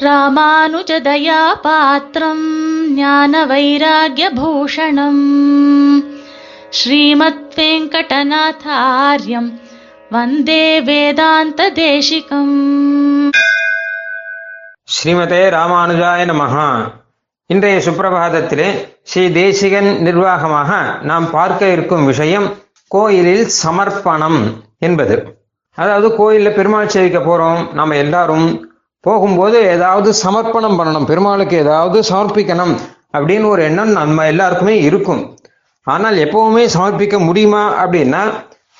ராமானுஜதயா பாத்திரம் ஞான வைராகியபூஷணம் ஸ்ரீமத் வெங்கடநாதாரியம் வந்தே வேதாந்த தேசிகம் ஸ்ரீமதே ராமானுஜாய நமஹா. இன்றைய சுப்பிரபாதத்திலே ஸ்ரீ தேசிகன் நிர்வாகமாக நாம் பார்க்க இருக்கும் விஷயம் கோயிலில் சமர்ப்பணம் என்பது. அதாவது கோயில்ல பெருமாள் சேவிக்க போறோம். நாம எல்லாரும் போகும்போது ஏதாவது சமர்ப்பணம் பண்ணணும் பெருமாளுக்கு ஏதாவது சமர்ப்பிக்கணும் அப்படின்னு ஒரு எண்ணம் நம்ம எல்லாருக்குமே இருக்கும். ஆனால் எப்பவுமே சமர்ப்பிக்க முடியுமா அப்படின்னா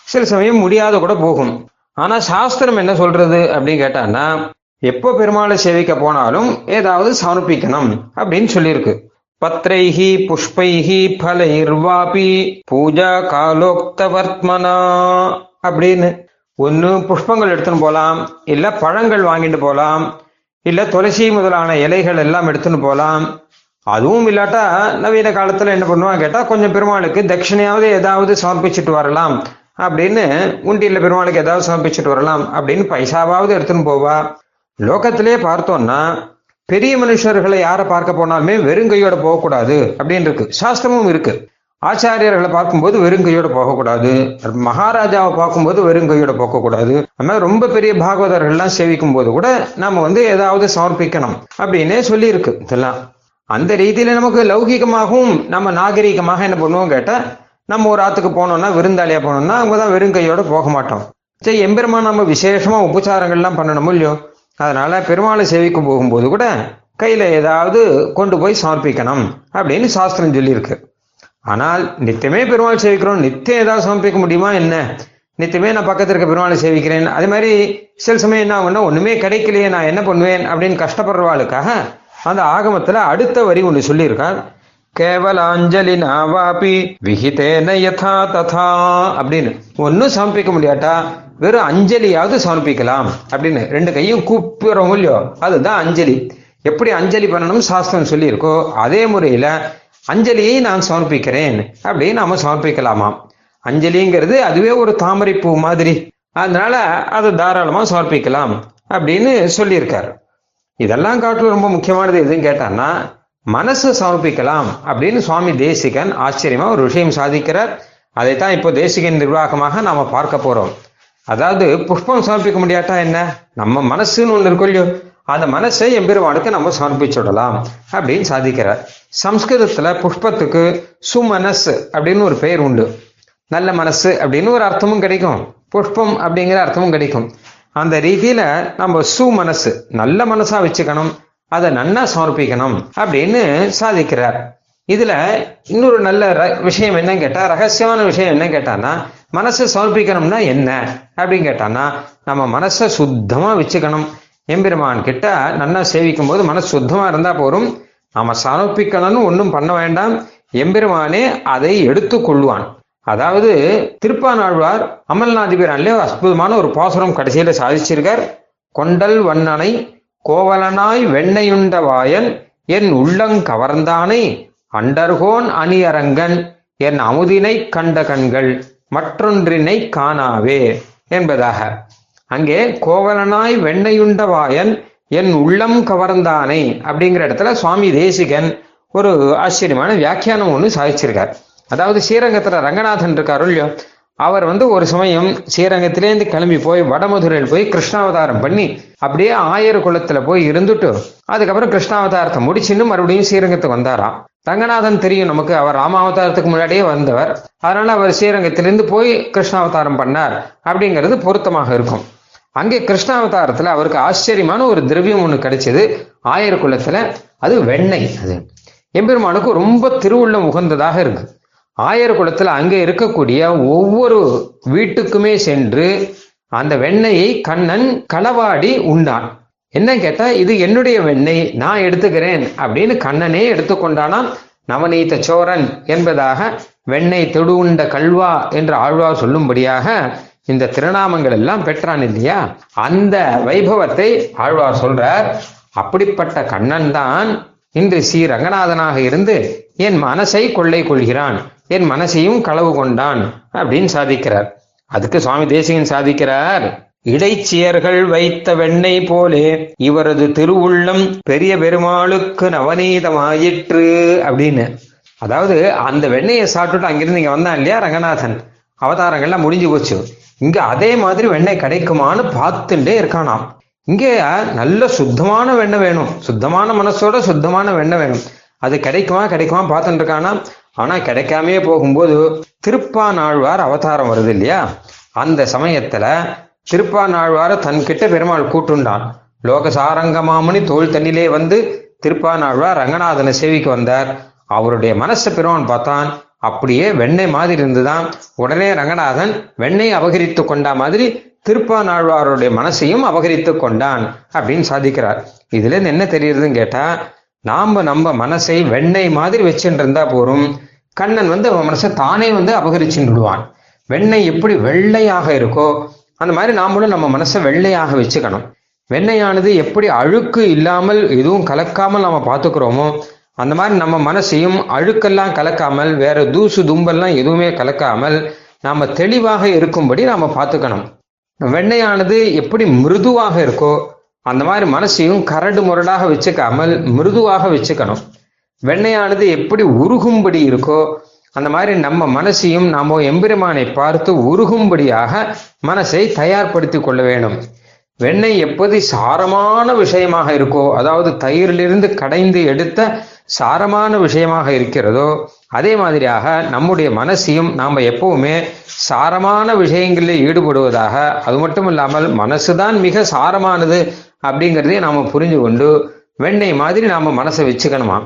சில சமயம் முடியாத கூட போகும். ஆனா சாஸ்திரம் என்ன சொல்றது அப்படின்னு கேட்டான்னா எப்போ பெருமாளை சேவிக்க போனாலும் ஏதாவது சமர்ப்பிக்கணும் அப்படின்னு சொல்லியிருக்கு. பத்ரைஹி புஷ்பைஹி ஃபலைர்வாபி பூஜா காலோக்தவர்த்மனா அப்படின்னு. ஒன்று புஷ்பங்கள் எடுத்துன்னு போகலாம் இல்லை பழங்கள் வாங்கிட்டு போகலாம் இல்லை துளசி முதலான இலைகள் எல்லாம் எடுத்துன்னு போகலாம் அதுவும் இல்லாட்டா நவீன காலத்தில் என்ன பண்ணுவாங்க கேட்டால் கொஞ்சம் பெருமாளுக்கு தட்சிணையாவது ஏதாவது சமர்ப்பிச்சுட்டு வரலாம் அப்படின்னு உண்டியில் பெருமாளுக்கு ஏதாவது சமர்ப்பிச்சுட்டு வரலாம் அப்படின்னு பைசாவாவது எடுத்துன்னு போவா. லோகத்திலே பார்த்தோம்னா பெரிய மனுஷர்களை யாரை பார்க்க போனாலுமே வெறுங்கையோட போகக்கூடாது அப்படின்னு இருக்கு சாஸ்திரமும் இருக்கு. ஆச்சாரியர்களை பார்க்கும்போது வெறும் கையோட போகக்கூடாது. மகாராஜாவை பார்க்கும்போது வெறும் கையோட போகக்கூடாது. அது மாதிரி ரொம்ப பெரிய பாகவதர்கள்லாம் சேவிக்கும் போது கூட நம்ம வந்து ஏதாவது சமர்ப்பிக்கணும் அப்படின்னே சொல்லி இருக்கு இதெல்லாம். அந்த ரீதியில நமக்கு லௌகிகமாகவும் நம்ம நாகரீகமாக என்ன பண்ணுவோம் கேட்டா நம்ம ஒரு ஆத்துக்கு போனோம்னா விருந்தாளியா போனோம்னா அவங்க தான் வெறும் கையோட போக மாட்டோம். சரி எம்பெருமா நம்ம விசேஷமா உபச்சாரங்கள்லாம் பண்ணணும் இல்லையோ? அதனால பெருமாளை சேவிக்கும் போகும்போது கூட கையில ஏதாவது கொண்டு போய் சமர்ப்பிக்கணும் அப்படின்னு சாஸ்திரம் சொல்லியிருக்கு. ஆனால் நித்தியமே பெருமாள் சேவிக்கிறோம். நித்தியம் ஏதாவது சமர்ப்பிக்க முடியுமா? என்ன? நித்தியமே நான் பக்கத்தில் இருக்க பெருமாளை சேவிக்கிறேன். அதே மாதிரி சில சமயம் என்ன ஆகும்னா ஒண்ணுமே கிடைக்கலையே நான் என்ன பண்ணுவேன்? அப்படின்னு கஷ்டப்படுறவாளுக்காக அந்த ஆகமத்துல அடுத்த வரி ஒன்று சொல்லியிருக்கார். கேவலாஞ்சலி நாவாபி விஹிதேன யதா ததா அப்படின்னு. ஒன்னும் சமர்ப்பிக்க முடியாட்டா? வெறும் அஞ்சலியாவது சமர்ப்பிக்கலாம் அப்படின்னு. ரெண்டு கையும் கூப்பிடுறோம் இல்லையோ? அதுதான் அஞ்சலி. எப்படி அஞ்சலி பண்ணணும் சாஸ்திரம் சொல்லியிருக்கோ அதே முறையில அஞ்சலியை நான் சமர்ப்பிக்கிறேன் அப்படின்னு நாம சமர்ப்பிக்கலாமாம். அஞ்சலிங்கிறது அதுவே ஒரு தாமரை பூ மாதிரி. அதனால அதை தாராளமா சமர்ப்பிக்கலாம் அப்படின்னு சொல்லியிருக்காரு. இதெல்லாம் காட்டிலும் ரொம்ப முக்கியமானது எதுன்னு கேட்டான்னா மனசு சமர்ப்பிக்கலாம் அப்படின்னு சுவாமி தேசிகன் ஆச்சரியமா ஒரு விஷயம் சாதிக்கிறார். அதைத்தான் இப்போ தேசிகன் நிர்வாகமாக நாம பார்க்க போறோம். அதாவது புஷ்பம் சமர்ப்பிக்க முடியாட்டா என்ன? நம்ம மனசுன்னு ஒன்று இருக்கும் இல்லையோ அந்த மனசை எம்பெருமானுக்கு நம்ம சமர்ப்பிச்சுடலாம் அப்படின்னு சாதிக்கிறார். சம்ஸ்கிருதத்துல புஷ்பத்துக்கு சுமனஸ் அப்படின்னு ஒரு பெயர் உண்டு. நல்ல மனசு அப்படின்னு ஒரு அர்த்தமும் கிடைக்கும். புஷ்பம் அப்படிங்கிற அர்த்தமும் கிடைக்கும். அந்த ரீதியில நம்ம சு மனசு நல்ல மனசா வச்சுக்கணும் அதை நன்னா சமர்ப்பிக்கணும் அப்படின்னு சாதிக்கிறார். இதுல இன்னொரு நல்ல ர- விஷயம் என்னன்னு கேட்டா ரகசியமான விஷயம் என்ன கேட்டான்னா மனசை சமர்ப்பிக்கணும்னா என்ன அப்படின்னு கேட்டான்னா நம்ம மனசை சுத்தமா வச்சுக்கணும். எம்பெருமான் கிட்ட நன்னா சேவிக்கும் போது மனசு சுத்தமா இருந்தா போரும். நாம சமர்ப்பிக்கணும்னு ஒன்றும் பண்ண வேண்டாம். எம்பெருமானே அதை எடுத்து கொள்வான். அதாவது திருப்பானாழ்வார் அமல்நாதிபிரான்லே அற்புதமான ஒரு பாசுரம் கடைசியில சாதிச்சிருக்கார். கொண்டல் வண்ணனை கோவலனாய் வெண்ணையுண்ட வாயன் என் உள்ளங் கவர்ந்தானை அண்டர்கோன் அணியரங்கன் என் அமுதினை கண்ட கண்கள் மற்றொன்றினை காணாவே என்பதாக. அங்கே கோவலனாய் வெண்ணையுண்ட வாயன் என் உள்ளம் கவர்ந்தானை அப்படிங்கிற இடத்துல சுவாமி தேசிகன் ஒரு ஆச்சரியமான வியாக்கியானம் ஒன்று சாதிச்சிருக்கார். அதாவது ஸ்ரீரங்கத்துல ரங்கநாதன் இருக்கார் இல்லையோ அவர் வந்து ஒரு சமயம் ஸ்ரீரங்கத்திலேருந்து கிளம்பி போய் வடமதுரையில் போய் கிருஷ்ணாவதாரம் பண்ணி அப்படியே ஆயர் குளத்துல போய் இருந்துட்டு அதுக்கப்புறம் கிருஷ்ணாவதாரத்தை முடிச்சுன்னு மறுபடியும் ஸ்ரீரங்கத்துக்கு வந்தாராம். ரங்கநாதன் தெரியும் நமக்கு அவர் ராமாவதாரத்துக்கு முன்னாடியே வந்தவர். அதனால அவர் ஸ்ரீரங்கத்திலிருந்து போய் கிருஷ்ணாவதாரம் பண்ணார் அப்படிங்கிறது பொருத்தமாக இருக்கும். அங்கே கிருஷ்ணாவதாரத்துல அவருக்கு ஆச்சரியமான ஒரு திரவியம் ஒண்ணு கிடைச்சது. ஆயர் குலத்துல அது வெண்ணெய் அது. எம்பெருமானுக்கு ரொம்ப திருவுள்ளம் உகந்ததாக இருக்கு. ஆயர் குலத்துல அங்கே இருக்கக்கூடிய ஒவ்வொரு வீட்டுக்குமே சென்று அந்த வெண்ணெயை கண்ணன் களவாடி உண்டான். என்ன கேட்டா இது என்னுடைய வெண்ணெய் நான் எடுத்துக்கிறேன் அப்படின்னு கண்ணனே எடுத்துக்கொண்டானாம். நவநீத சோரன் என்பதாக வெண்ணெய் தொடுவுண்ட கல்வா என்று ஆழ்வார் சொல்லும்படியாக இந்த திருநாமங்கள் எல்லாம் பெற்றான் இல்லையா? அந்த வைபவத்தை ஆழ்வார் சொல்றார் அப்படிப்பட்ட கண்ணன் தான் இன்று ஸ்ரீ ரங்கநாதனாக இருந்து என் மனசை கொள்ளை கொள்கிறான் என் மனசையும் களவு கொண்டான் அப்படின்னு சாதிக்கிறார். அதுக்கு சுவாமி தேசிகன் சாதிக்கிறார் இடைச்சியர்கள் வைத்த வெண்ணெய் போலே இவரது திருவுள்ளம் பெரிய பெருமாளுக்கு நவநீதமாயிற்று அப்படின்னு. அதாவது அந்த வெண்ணெயை சாப்பிட்டுட்டு அங்கிருந்து இங்க வந்தான் இல்லையா ரங்கநாதன்? அவதாரங்கள்லாம் முடிஞ்சு போச்சு. இங்க அதே மாதிரி வெண்ணெய் கிடைக்குமான்னு பார்த்துட்டே இருக்கானாம். இங்கே நல்ல சுத்தமான வெண்ணெய் வேணும். சுத்தமான மனசோட சுத்தமான வெண்ணெய் வேணும். அது கிடைக்குமா? கிடைக்குமா பார்த்துட்டு இருக்கானா ஆனா கிடைக்காமே போகும்போது திருப்பானாழ்வார் அவதாரம் வருது இல்லையா? அந்த சமயத்துல திருப்பானாழ்வார தன்கிட்ட பெருமாள் கூட்டுண்டான். லோகசாரங்கமாமணி தோல் தண்ணிலே வந்து திருப்பானாழ்வார் ரங்கநாதனை சேவிக்கு வந்தார். அவருடைய மனசை பெருமான் பார்த்தான். அப்படியே வெண்ணெய் மாதிரி இருந்துதான். உடனே ரங்கநாதன் வெண்ணெய் அபகரித்து கொண்டா மாதிரி திருப்பானாழ்வாருடைய மனசையும் அபகரித்து கொண்டான் அப்படின்னு சாதிக்கிறார். இதுல இருந்து என்ன தெரியுதுன்னு கேட்டா நாம நம்ம மனசை வெண்ணெய் மாதிரி வச்சுட்டு இருந்தா போரும். கண்ணன் வந்து அவன் மனசை தானே வந்து அபகரிச்சுட்டு விடுவான் வெண்ணெய் எப்படி வெள்ளையாக இருக்கோ அந்த மாதிரி நாமளும் நம்ம மனசை வெள்ளையாக வச்சுக்கணும். வெண்ணெயானது எப்படி அழுக்கு இல்லாமல் எதுவும் கலக்காமல் நம்ம பார்த்துக்கிறோமோ அந்த மாதிரி நம்ம மனசையும் அழுக்கெல்லாம் கலக்காமல் வேற தூசு தும்பெல்லாம் எதுவுமே கலக்காமல் நாம தெளிவாக இருக்கும்படி நாம பார்த்துக்கணும். வெண்ணையானது எப்படி மிருதுவாக இருக்கோ அந்த மாதிரி மனசையும் கரடு முரடாக வச்சுக்காமல் மிருதுவாக வச்சுக்கணும். வெண்ணையானது எப்படி உருகும்படி இருக்கோ அந்த மாதிரி நம்ம மனசையும் நாம எம்பெருமானை பார்த்து உருகும்படியாக மனசை தயார்படுத்தி கொள்ள வேணும் வெண்ணெய் எப்படி சாரமான விஷயமாக இருக்கோ அதாவது தயிரிலிருந்து கடைந்து எடுத்த சாரமான விஷயமாக இருக்கிறதோ அதே மாதிரியாக நம்முடைய மனசையும் நாம் எப்பவுமே சாரமான விஷயங்களில் ஈடுபடுவதாக அது மட்டும் இல்லாமல் மனசு தான் மிக சாரமானது அப்படிங்கிறதையும் நாம் புரிஞ்சு கொண்டு வெண்ணெய் மாதிரி நாம் மனசை வச்சுக்கணுமா?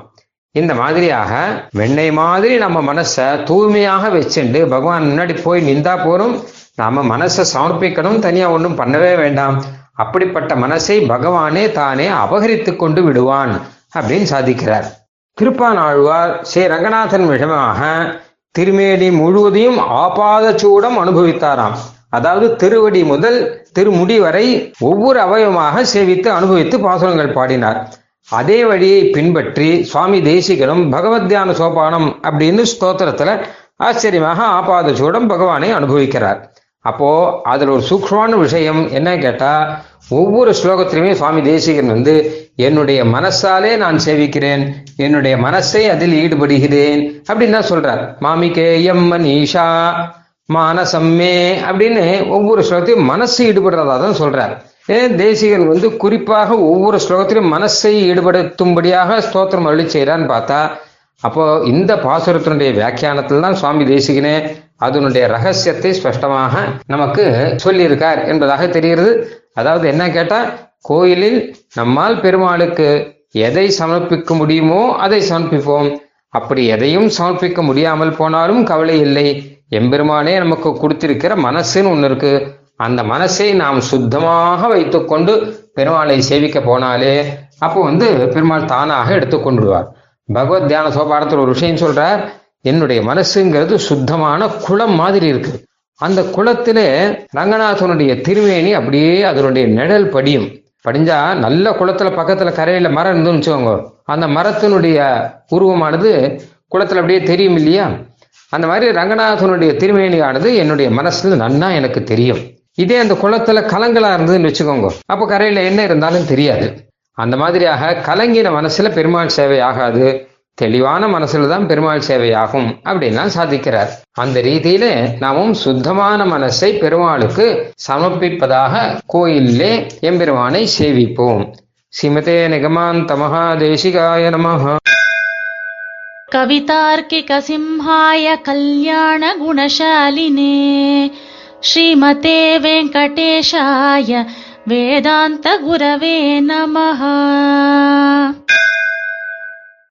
இந்த மாதிரியாக வெண்ணெய் மாதிரி நம்ம மனசை தூய்மையாக வச்சுண்டு பகவான் முன்னாடி போய் நின்றா போறோம் நாம மனசை சமர்ப்பிக்கணும் தனியா ஒன்றும் பண்ணவே வேண்டாம். அப்படிப்பட்ட மனசை பகவானே தானே அபகரித்து கொண்டு விடுவான் அப்படின்னு சாதிக்கிறார். திருப்பானாழ்வார் ஸ்ரீ ரங்கநாதன் விஷயமாக திருமேனி முழுவதையும் ஆபாத சூடம் அனுபவித்தாராம். அதாவது திருவடி முதல் திருமுடி வரை ஒவ்வொரு அவயவமாக சேவித்து அனுபவித்து பாசுரங்கள் பாடினார். அதே வழியை பின்பற்றி சுவாமி தேசிகனும் பகவத் தியான சோபானம் அப்படின்னு ஸ்தோத்திரத்துல ஆச்சரியமாக ஆபாத சூடம் பகவானை அனுபவிக்கிறார். அப்போ அதுல ஒரு சூக்ஷமான விஷயம் என்ன கேட்டா ஒவ்வொரு ஸ்லோகத்திலுமே சுவாமி தேசிகன் வந்து என்னுடைய மனசாலே நான் சேவிக்கிறேன் என்னுடைய மனசை அதில் ஈடுபடுகிறேன் அப்படின்னு தான் சொல்றார். மாமிகே எம் மனிஷா மானசம்மே அப்படின்னு ஒவ்வொரு ஸ்லோகத்தையும் மனசு ஈடுபடுறதா தான் சொல்றார். ஏன் தேசிகன் வந்து குறிப்பாக ஒவ்வொரு ஸ்லோகத்திலும் மனசை ஈடுபடுத்தும்படியாக ஸ்தோத்திரம் அருளி செய்யறான்னு பார்த்தா அப்போ இந்த பாசுரத்தினுடைய வியாக்கியானத்தில் தான் சுவாமி தேசிகனே அதனுடைய ரகசியத்தை ஸ்பஷ்டமாக நமக்கு சொல்லியிருக்கார் என்பதாக தெரிகிறது. அதாவது என்ன கேட்டா கோயிலில் நம்மால் பெருமாளுக்கு எதை சமர்ப்பிக்க முடியுமோ அதை சமர்ப்பிப்போம். அப்படி எதையும் சமர்ப்பிக்க முடியாமல் போனாலும் கவலை இல்லை. எம்பெருமானே நமக்கு கொடுத்திருக்கிற மனசுன்னு ஒன்று இருக்கு. அந்த மனசை நாம் சுத்தமாக வைத்துக்கொண்டு பெருமாளை சேவிக்க போனாலே அப்போ வந்து பெருமாள் தானாக எடுத்துக்கொண்டுடுவார் பகவத் தியான சோபாரத்தில் ஒரு விஷயம் சொல்றார் என்னுடைய மனசுங்கிறது சுத்தமான குளம் மாதிரி இருக்கு. அந்த குளத்திலே ரங்கநாதனுடைய திருவேணி அப்படியே அதனுடைய நிழல் படியும். படிஞ்சா நல்ல குளத்துல பக்கத்துல கரையில மரம் இருந்துன்னு வச்சுக்கோங்க. அந்த மரத்தினுடைய உருவமானது குளத்துல அப்படியே தெரியும் இல்லையா? அந்த மாதிரி ரங்கநாதனுடைய திருமேனியானது என்னுடைய மனசுல நன்னா எனக்கு தெரியும். இதே அந்த குளத்துல கலங்களா இருந்ததுன்னு வச்சுக்கோங்க. அப்போ கரையில என்ன இருந்தாலும் தெரியாது. அந்த மாதிரியாக கலங்கின மனசுல பெருமாள் சேவை ஆகாது. தெளிவான மனசுல தான் பெருமாள் சேவை ஆகும் அப்படின்லாம் சாதிக்கிறார் அந்த ரீதியில நாமும் சுத்தமான மனசை பெருமாளுக்கு சமர்ப்பிப்பதாக கோயிலே எம்பெருமானை சேவிப்போம் ஸ்ரீமதே நிகமாந்த மகாதேசிகாய நமஹ कवितार्किकसिंहाय कल्याणगुणशालिने श्रीमते वेङ्कटेशाय वेदान्तगुरवे नमः